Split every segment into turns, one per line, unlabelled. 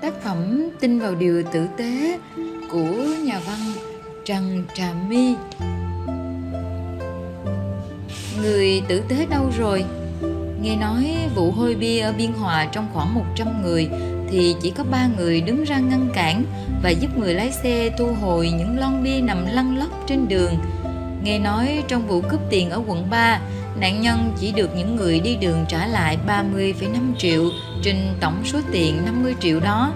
Tác phẩm Tin vào điều tử tế của nhà văn Trần Trà My Người tử tế đâu rồi? Nghe nói vụ hôi bia ở Biên Hòa trong khoảng 100 người thì chỉ có ba người đứng ra ngăn cản và giúp người lái xe thu hồi những lon bia nằm lăn lóc trên đường. Nghe nói trong vụ cướp tiền ở quận 3, nạn nhân chỉ được những người đi đường trả lại 30,5 triệu trên tổng số tiền 50 triệu đó.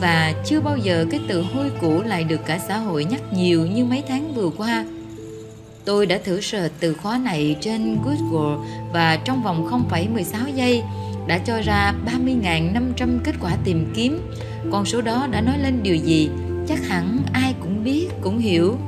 Và chưa bao giờ cái từ hôi cũ lại được cả xã hội nhắc nhiều như mấy tháng vừa qua. Tôi đã thử search từ khóa này trên Google và trong vòng 0,16 giây đã cho ra 30.500 kết quả tìm kiếm. Con số đó đã nói lên điều gì? Chắc hẳn ai cũng biết, cũng hiểu.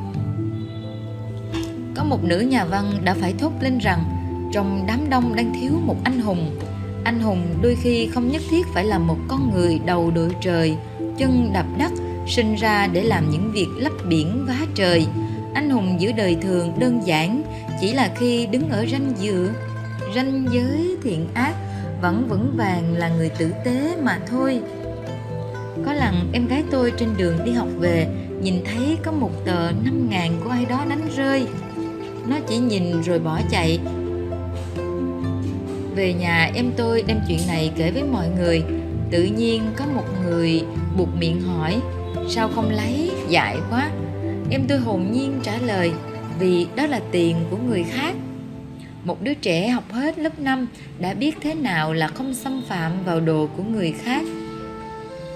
Có một nữ nhà văn đã phải thốt lên rằng trong đám đông đang thiếu một anh hùng. Anh hùng đôi khi không nhất thiết phải là một con người đầu đội trời, chân đạp đất, sinh ra để làm những việc lấp biển vá trời. Anh hùng giữa đời thường đơn giản chỉ là khi đứng ở ranh giữa ranh giới thiện ác vẫn vững vàng là người tử tế mà thôi có lần em gái tôi trên đường đi học về nhìn thấy có một tờ năm ngàn của ai đó đánh rơi nó chỉ nhìn rồi bỏ chạy về nhà em tôi đem chuyện này kể với mọi người tự nhiên có một người buộc miệng hỏi sao không lấy dại quá em tôi hồn nhiên trả lời vì đó là tiền của người khác một đứa trẻ học hết lớp 5 đã biết thế nào là không xâm phạm vào đồ của người khác.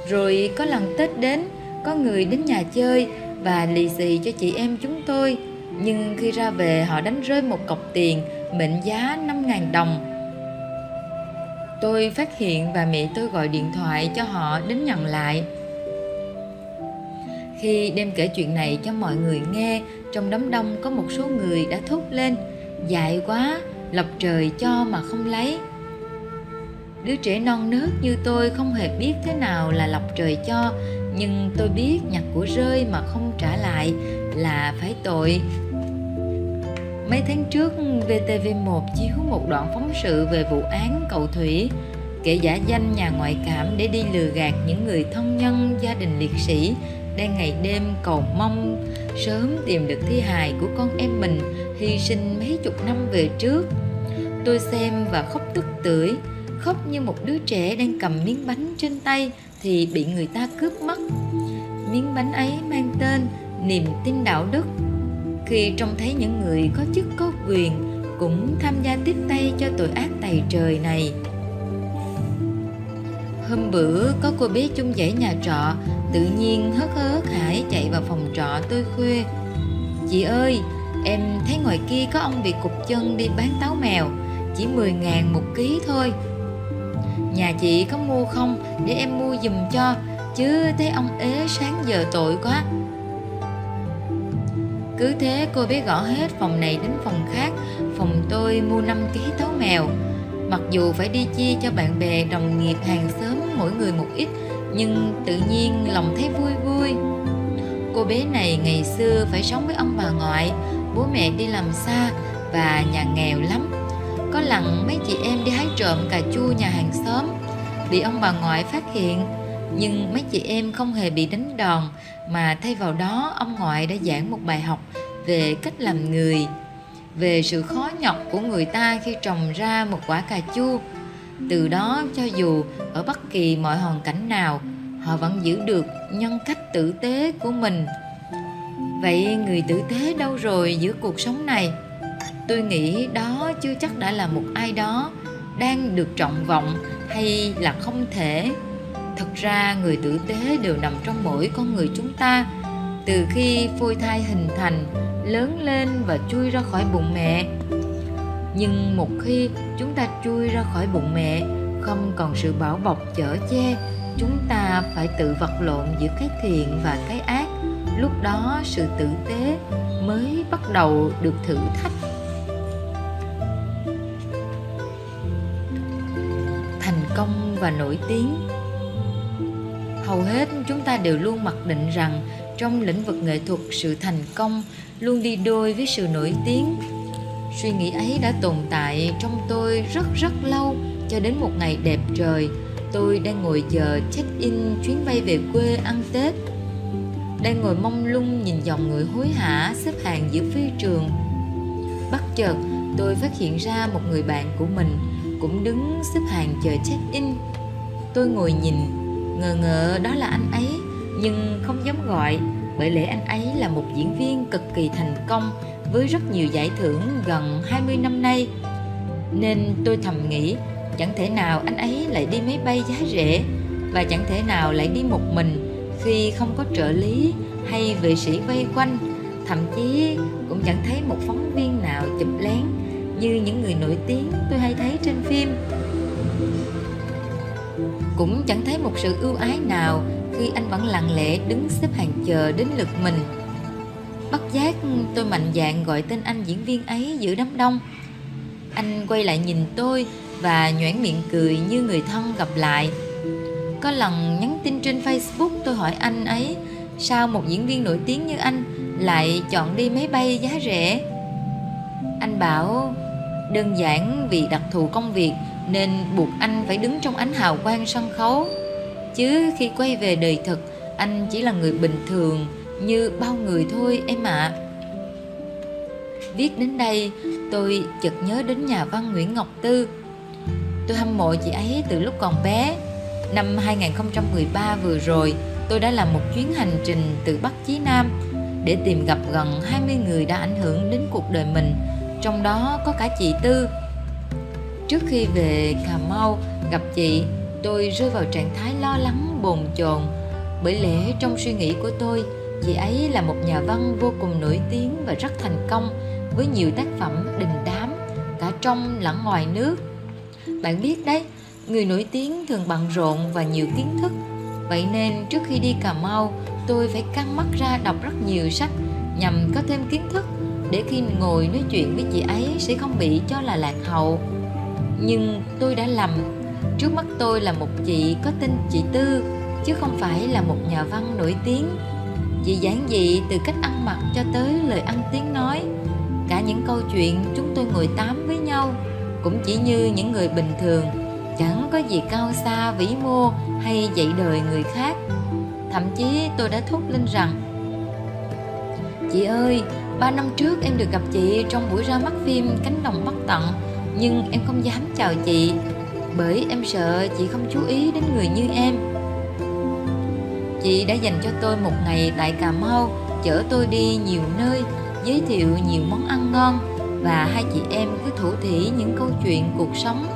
Rồi có lần Tết đến, có người đến nhà chơi và lì xì cho chị em chúng tôi. Nhưng khi ra về họ đánh rơi một cọc tiền mệnh giá 5.000 đồng. Tôi phát hiện và mẹ tôi gọi điện thoại cho họ đến nhận lại. Khi đem kể chuyện này cho mọi người nghe, trong đám đông có một số người đã thốt lên – dại quá lộc trời cho mà không lấy đứa trẻ non nớt như tôi không hề biết thế nào là lộc trời cho nhưng tôi biết nhặt của rơi mà không trả lại là phải tội mấy tháng trước VTV1 chiếu một đoạn phóng sự về vụ án cầu thủy kể giả danh nhà ngoại cảm để đi lừa gạt những người thân nhân, gia đình liệt sĩ, đang ngày đêm cầu mong sớm tìm được thi hài của con em mình hy sinh mấy chục năm về trước. Tôi xem và khóc tức tưởi, khóc như một đứa trẻ đang cầm miếng bánh trên tay thì bị người ta cướp mất. Miếng bánh ấy mang tên niềm tin đạo đức khi trông thấy những người có chức có quyền cũng tham gia tiếp tay cho tội ác tày trời này. Hôm bữa, có cô bé chung dãy nhà trọ, tự nhiên hớt hớt hải chạy vào phòng trọ tôi khuya. chị ơi, em thấy ngoài kia có ông bị cục chân đi bán táo mèo, chỉ 10 ngàn một ký thôi. Nhà chị có mua không? Để em mua giùm cho, chứ thấy ông ế sáng giờ tội quá cứ thế cô bé gõ hết phòng này đến phòng khác, phòng tôi mua 5 ký táo mèo. Mặc dù phải đi chia cho bạn bè đồng nghiệp hàng xóm mỗi người một ít, nhưng tự nhiên lòng thấy vui vui. Cô bé này ngày xưa phải sống với ông bà ngoại, bố mẹ đi làm xa và nhà nghèo lắm. Có lần mấy chị em đi hái trộm cà chua nhà hàng xóm, bị ông bà ngoại phát hiện nhưng mấy chị em không hề bị đánh đòn, mà thay vào đó ông ngoại đã giảng một bài học về cách làm người, về sự khó nhọc của người ta khi trồng ra một quả cà chua. Từ đó cho dù ở bất kỳ mọi hoàn cảnh nào, họ vẫn giữ được nhân cách tử tế của mình. Vậy người tử tế đâu rồi giữa cuộc sống này? Tôi nghĩ đó chưa chắc đã là một ai đó đang được trọng vọng hay là không thể thật ra người tử tế đều nằm trong mỗi con người chúng ta. Từ khi phôi thai hình thành, lớn lên và chui ra khỏi bụng mẹ. Nhưng một khi chúng ta chui ra khỏi bụng mẹ, không còn sự bảo bọc chở che, chúng ta phải tự vật lộn giữa cái thiện và cái ác. Lúc đó sự tử tế mới bắt đầu được thử thách. Thành công và nổi tiếng hầu hết chúng ta đều luôn mặc định rằng trong lĩnh vực nghệ thuật sự thành công luôn đi đôi với sự nổi tiếng. Suy nghĩ ấy đã tồn tại trong tôi rất rất lâu, cho đến một ngày đẹp trời, tôi đang ngồi chờ check-in chuyến bay về quê ăn Tết. Đang ngồi mông lung nhìn dòng người hối hả xếp hàng giữa phi trường. Bất chợt, tôi phát hiện ra một người bạn của mình cũng đứng xếp hàng chờ check-in. Tôi ngồi nhìn ngờ ngợ đó là anh ấy, nhưng không dám gọi, bởi lẽ anh ấy là một diễn viên cực kỳ thành công với rất nhiều giải thưởng gần 20 năm nay. Nên tôi thầm nghĩ, chẳng thể nào anh ấy lại đi máy bay giá rẻ, và chẳng thể nào lại đi một mình khi không có trợ lý hay vệ sĩ vây quanh thậm chí cũng chẳng thấy một phóng viên nào chụp lén như những người nổi tiếng tôi hay thấy trên phim cũng chẳng thấy một sự ưu ái nào khi anh vẫn lặng lẽ đứng xếp hàng chờ đến lượt mình. Bất giác tôi mạnh dạn gọi tên anh diễn viên ấy giữa đám đông. Anh quay lại nhìn tôi và nhoẻn miệng cười như người thân gặp lại. Có lần nhắn tin trên facebook tôi hỏi anh ấy, sao một diễn viên nổi tiếng như anh lại chọn đi máy bay giá rẻ? Anh bảo, đơn giản vì đặc thù công việc nên buộc anh phải đứng trong ánh hào quang sân khấu. Chứ khi quay về đời thực, anh chỉ là người bình thường, như bao người thôi em ạ. À. viết đến đây, tôi chợt nhớ đến nhà văn Nguyễn Ngọc Tư. Tôi hâm mộ chị ấy từ lúc còn bé. Năm 2013 vừa rồi, tôi đã làm một chuyến hành trình từ Bắc chí Nam để tìm gặp gần 20 người đã ảnh hưởng đến cuộc đời mình, trong đó có cả chị Tư trước khi về Cà Mau, gặp chị, tôi rơi vào trạng thái lo lắng, bồn chồn. Bởi lẽ trong suy nghĩ của tôi, chị ấy là một nhà văn vô cùng nổi tiếng và rất thành công, với nhiều tác phẩm đình đám, cả trong lẫn ngoài nước. Bạn biết đấy, người nổi tiếng thường bận rộn và nhiều kiến thức. Vậy nên trước khi đi cà mau, tôi phải căng mắt ra đọc rất nhiều sách nhằm có thêm kiến thức, để khi ngồi nói chuyện với chị ấy sẽ không bị cho là lạc hậu nhưng tôi đã lầm. Trước mắt tôi là một chị có tên chị tư, chứ không phải là một nhà văn nổi tiếng. Chị giản dị từ cách ăn mặc cho tới lời ăn tiếng nói. Cả những câu chuyện chúng tôi ngồi tám với nhau, cũng chỉ như những người bình thường. Chẳng có gì cao xa, vĩ mô hay dạy đời người khác. Thậm chí tôi đã thốt lên rằng, chị ơi, ba năm trước em được gặp chị trong buổi ra mắt phim cánh đồng bất tận nhưng em không dám chào chị, bởi em sợ chị không chú ý đến người như em. Chị đã dành cho tôi một ngày tại cà mau, chở tôi đi nhiều nơi, giới thiệu nhiều món ăn ngon, và hai chị em cứ thủ thỉ những câu chuyện cuộc sống.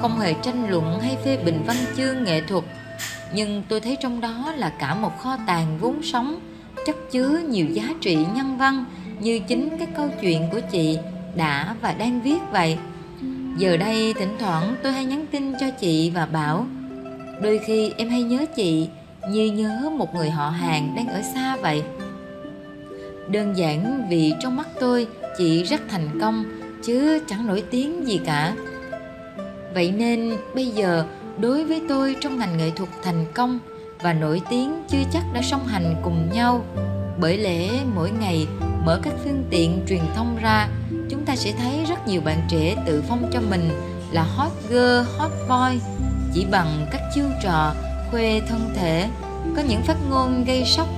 Không hề tranh luận hay phê bình văn chương nghệ thuật, nhưng tôi thấy trong đó là cả một kho tàng vốn sống, chất chứa nhiều giá trị nhân văn như chính các câu chuyện của chị đã và đang viết vậy giờ đây thỉnh thoảng tôi hay nhắn tin cho chị và bảo, đôi khi em hay nhớ chị như nhớ một người họ hàng đang ở xa vậy. Đơn giản vì trong mắt tôi chị rất thành công, chứ chẳng nổi tiếng gì cả. Vậy nên bây giờ đối với tôi trong ngành nghệ thuật thành công và nổi tiếng chưa chắc đã song hành cùng nhau, bởi lẽ mỗi ngày mở các phương tiện truyền thông ra chúng ta sẽ thấy rất nhiều bạn trẻ tự phong cho mình là hot girl, hot boy, chỉ bằng các chiêu trò khoe thân thể. Có những phát ngôn gây sốc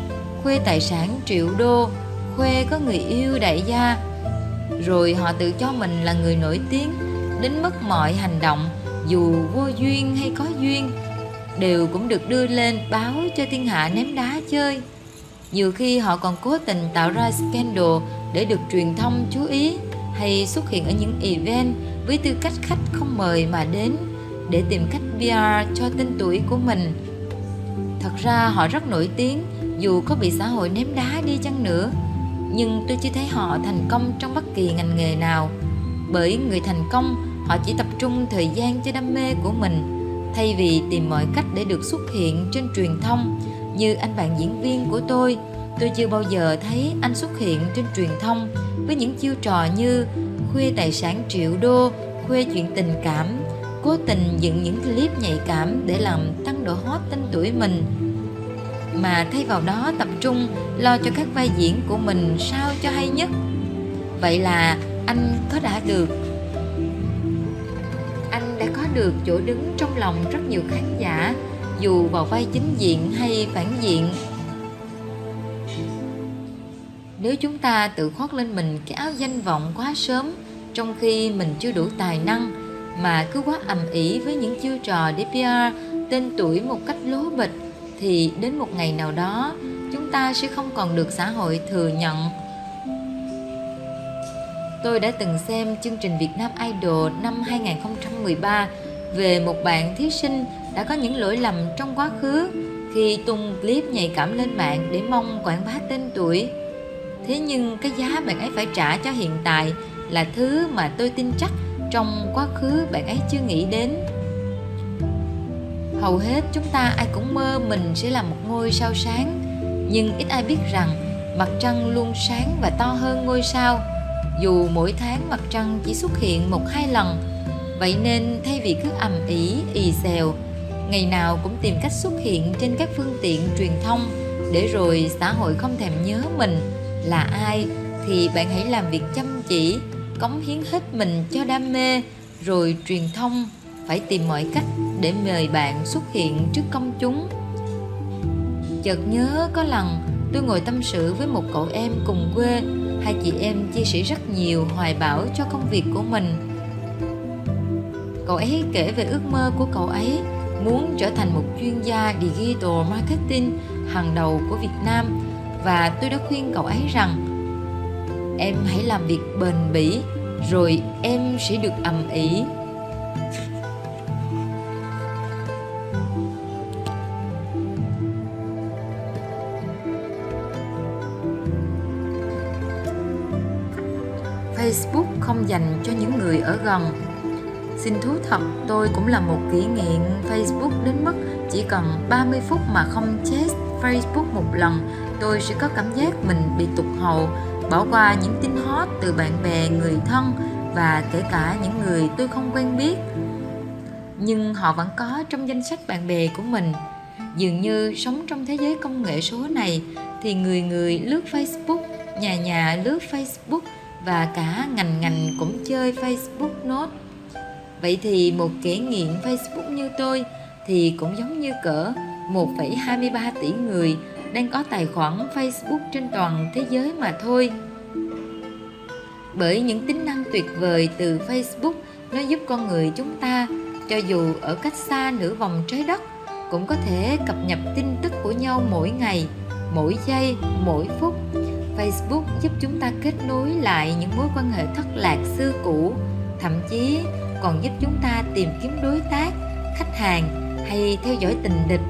khoe tài sản triệu đô khoe có người yêu đại gia. Rồi họ tự cho mình là người nổi tiếng, đến mức mọi hành động, dù vô duyên hay có duyên, đều cũng được đưa lên báo cho thiên hạ ném đá chơi. Nhiều khi họ còn cố tình tạo ra scandal để được truyền thông chú ý hay xuất hiện ở những event với tư cách khách không mời mà đến để tìm cách PR cho tên tuổi của mình. Thật ra họ rất nổi tiếng dù có bị xã hội ném đá đi chăng nữa, nhưng tôi chưa thấy họ thành công trong bất kỳ ngành nghề nào. Bởi người thành công, họ chỉ tập trung thời gian cho đam mê của mình thay vì tìm mọi cách để được xuất hiện trên truyền thông như anh bạn diễn viên của tôi tôi chưa bao giờ thấy anh xuất hiện trên truyền thông với những chiêu trò như khuê tài sản triệu đô, khuê chuyện tình cảm, cố tình dựng những clip nhạy cảm để làm tăng độ hot tên tuổi mình. Mà thay vào đó tập trung lo cho các vai diễn của mình sao cho hay nhất. Vậy là anh có đã được, anh đã có được chỗ đứng trong lòng rất nhiều khán giả, dù vào vai chính diện hay phản diện nếu chúng ta tự khoác lên mình cái áo danh vọng quá sớm, trong khi mình chưa đủ tài năng, mà cứ quá ầm ĩ với những chiêu trò để PR tên tuổi một cách lố bịch, thì đến một ngày nào đó, chúng ta sẽ không còn được xã hội thừa nhận tôi đã từng xem chương trình Việt Nam Idol năm 2013 về một bạn thí sinh đã có những lỗi lầm trong quá khứ khi tung clip nhạy cảm lên mạng để mong quảng bá tên tuổi. Thế nhưng cái giá bạn ấy phải trả cho hiện tại là thứ mà tôi tin chắc trong quá khứ bạn ấy chưa nghĩ đến. Hầu hết chúng ta ai cũng mơ mình sẽ là một ngôi sao sáng, nhưng ít ai biết rằng mặt trăng luôn sáng và to hơn ngôi sao dù mỗi tháng mặt trăng chỉ xuất hiện một hai lần vậy nên thay vì cứ ầm ĩ ì xèo ngày nào cũng tìm cách xuất hiện trên các phương tiện truyền thông để rồi xã hội không thèm nhớ mình là ai thì bạn hãy làm việc chăm chỉ, cống hiến hết mình cho đam mê, rồi truyền thông, phải tìm mọi cách để mời bạn xuất hiện trước công chúng. Chợt nhớ có lần tôi ngồi tâm sự với một cậu em cùng quê, hai chị em chia sẻ rất nhiều hoài bão cho công việc của mình. Cậu ấy kể về ước mơ của cậu ấy, muốn trở thành một chuyên gia digital marketing hàng đầu của Việt Nam và tôi đã khuyên cậu ấy rằng em hãy làm việc bền bỉ rồi em sẽ được ầm ĩ Facebook không dành cho những người ở gần. Xin thú thật, tôi cũng là một kỹ nghiện Facebook đến mức chỉ cần 30 phút mà không check Facebook một lần, tôi sẽ có cảm giác mình bị tụt hậu, bỏ qua những tin hot từ bạn bè, người thân và kể cả những người tôi không quen biết. Nhưng họ vẫn có trong danh sách bạn bè của mình. Dường như sống trong thế giới công nghệ số này thì người người lướt Facebook, nhà nhà lướt Facebook và cả ngành ngành cũng chơi Facebook Note. Vậy thì một kẻ nghiện Facebook như tôi thì cũng giống như cỡ 1,23 tỷ người đang có tài khoản Facebook trên toàn thế giới mà thôi. Bởi những tính năng tuyệt vời từ Facebook nó giúp con người chúng ta cho dù ở cách xa nửa vòng trái đất cũng có thể cập nhật tin tức của nhau mỗi ngày, mỗi giây, mỗi phút Facebook giúp chúng ta kết nối lại những mối quan hệ thất lạc xưa cũ, thậm chí còn giúp chúng ta tìm kiếm đối tác, khách hàng hay theo dõi tình địch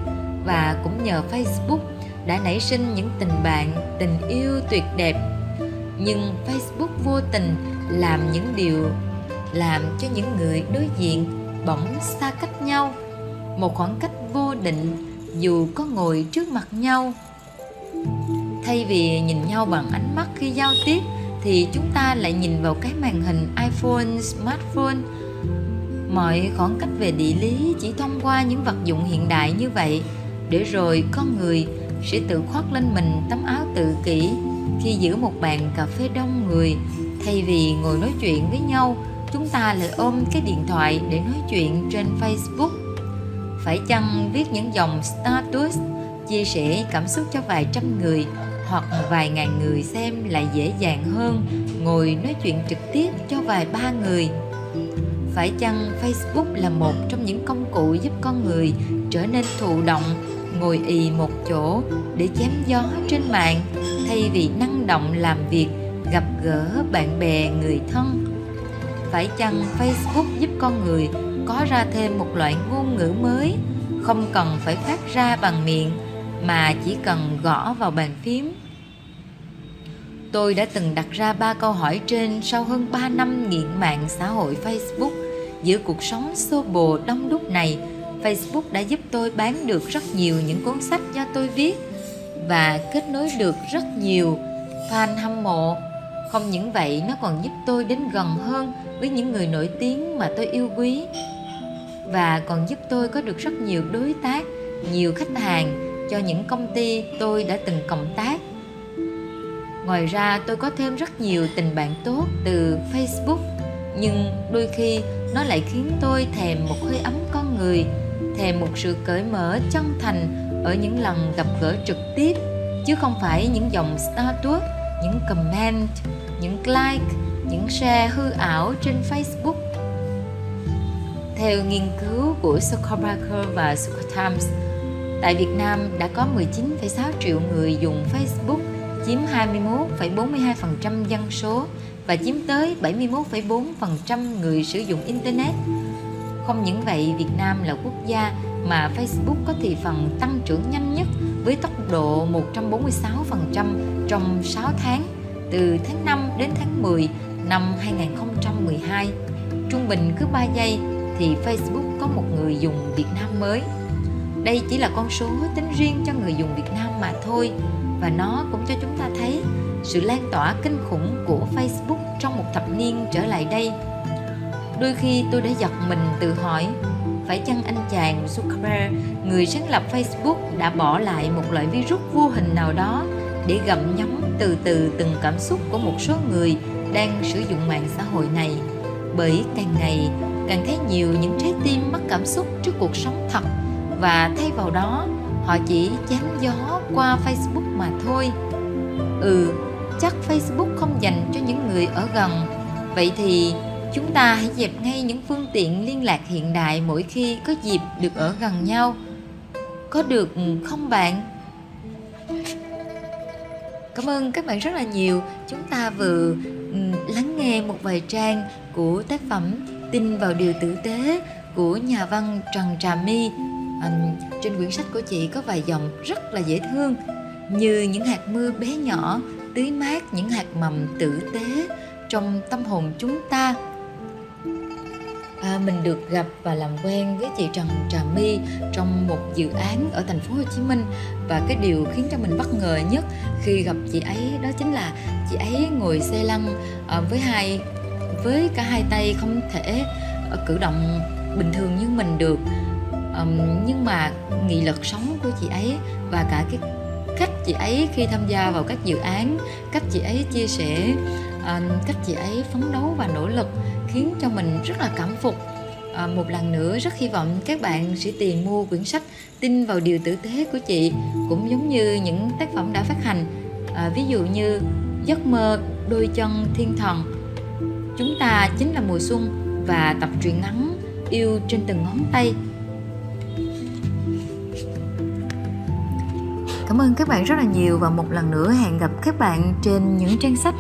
và cũng nhờ Facebook đã nảy sinh những tình bạn, tình yêu tuyệt đẹp. Nhưng Facebook vô tình làm những điều làm cho những người đối diện bỗng xa cách nhau, một khoảng cách vô định dù có ngồi trước mặt nhau thay vì nhìn nhau bằng ánh mắt khi giao tiếp thì chúng ta lại nhìn vào cái màn hình iPhone, smartphone. Mọi khoảng cách về địa lý chỉ thông qua những vật dụng hiện đại như vậy để rồi con người sẽ tự khoác lên mình tấm áo tự kỷ. Khi giữ một bàn cà phê đông người, thay vì ngồi nói chuyện với nhau, chúng ta lại ôm cái điện thoại để nói chuyện trên Facebook. Phải chăng viết những dòng status chia sẻ cảm xúc cho vài trăm người hoặc vài ngàn người xem lại dễ dàng hơn ngồi nói chuyện trực tiếp cho vài ba người? Phải chăng facebook là một trong những công cụ giúp con người trở nên thụ động ngồi ì một chỗ để chém gió trên mạng thay vì năng động làm việc gặp gỡ bạn bè người thân phải chăng facebook giúp con người có ra thêm một loại ngôn ngữ mới không cần phải phát ra bằng miệng mà chỉ cần gõ vào bàn phím. Tôi đã từng đặt ra ba câu hỏi trên sau hơn 3 năm nghiện mạng xã hội Facebook. Giữa cuộc sống xô bồ đông đúc này, Facebook đã giúp tôi bán được rất nhiều những cuốn sách do tôi viết và kết nối được rất nhiều fan hâm mộ. Không những vậy, nó còn giúp tôi đến gần hơn với những người nổi tiếng mà tôi yêu quý và còn giúp tôi có được rất nhiều đối tác, nhiều khách hàng cho những công ty tôi đã từng cộng tác ngoài ra tôi có thêm rất nhiều tình bạn tốt từ facebook nhưng đôi khi nó lại khiến tôi thèm một hơi ấm con người thèm một sự cởi mở chân thành ở những lần gặp gỡ trực tiếp chứ không phải những dòng status những comment những like những share hư ảo trên facebook theo nghiên cứu của Zuckerberg và Zucker Times, tại Việt Nam đã có 19,6 triệu người dùng Facebook, chiếm 21,42% dân số và chiếm tới 71,4% người sử dụng Internet. Không những vậy, Việt Nam là quốc gia mà Facebook có thị phần tăng trưởng nhanh nhất với tốc độ 146% trong 6 tháng từ tháng 5 đến tháng 10 năm 2012. Trung bình cứ 3 giây thì Facebook có một người dùng Việt Nam mới. Đây chỉ là con số tính riêng cho người dùng Việt Nam mà thôi và nó cũng cho chúng ta thấy sự lan tỏa kinh khủng của Facebook trong một thập niên trở lại đây. Đôi khi tôi đã giật mình tự hỏi, phải chăng anh chàng Zuckerberg, người sáng lập Facebook đã bỏ lại một loại virus vô hình nào đó để gặm nhấm từ từ từng cảm xúc của một số người đang sử dụng mạng xã hội này bởi càng ngày càng thấy nhiều những trái tim mất cảm xúc trước cuộc sống thật và thay vào đó họ chỉ chán gió qua Facebook mà thôi. Ừ, chắc Facebook không dành cho những người ở gần. Vậy thì chúng ta hãy dẹp ngay những phương tiện liên lạc hiện đại mỗi khi có dịp được ở gần nhau. Có được ừ, không bạn? Cảm ơn các bạn rất là nhiều. Chúng ta vừa ừ, lắng nghe một vài trang của tác phẩm tin vào điều tử tế của nhà văn Trần Trà My à, trên quyển sách của chị có vài dòng rất là dễ thương như những hạt mưa bé nhỏ tưới mát những hạt mầm tử tế trong tâm hồn chúng ta à, mình được gặp và làm quen với chị Trần Trà My trong một dự án ở thành phố Hồ Chí Minh. Và cái điều khiến cho mình bất ngờ nhất khi gặp chị ấy đó chính là chị ấy ngồi xe lăn à, với hai với cả hai tay không thể ờ, cử động bình thường như mình được. Nhưng mà nghị lực sống của chị ấy và cả cái cách chị ấy khi tham gia vào các dự án cách chị ấy chia sẻ à, cách chị ấy phấn đấu và nỗ lực khiến cho mình rất là cảm phục. À, một lần nữa rất hy vọng các bạn sẽ tìm mua quyển sách tin vào điều tử tế của chị cũng giống như những tác phẩm đã phát hành. À, ví dụ như giấc mơ đôi chân thiên thần chúng ta chính là mùa xuân và tập truyện ngắn yêu trên từng ngón tay. Cảm ơn các bạn rất là nhiều và một lần nữa hẹn gặp các bạn trên những trang sách.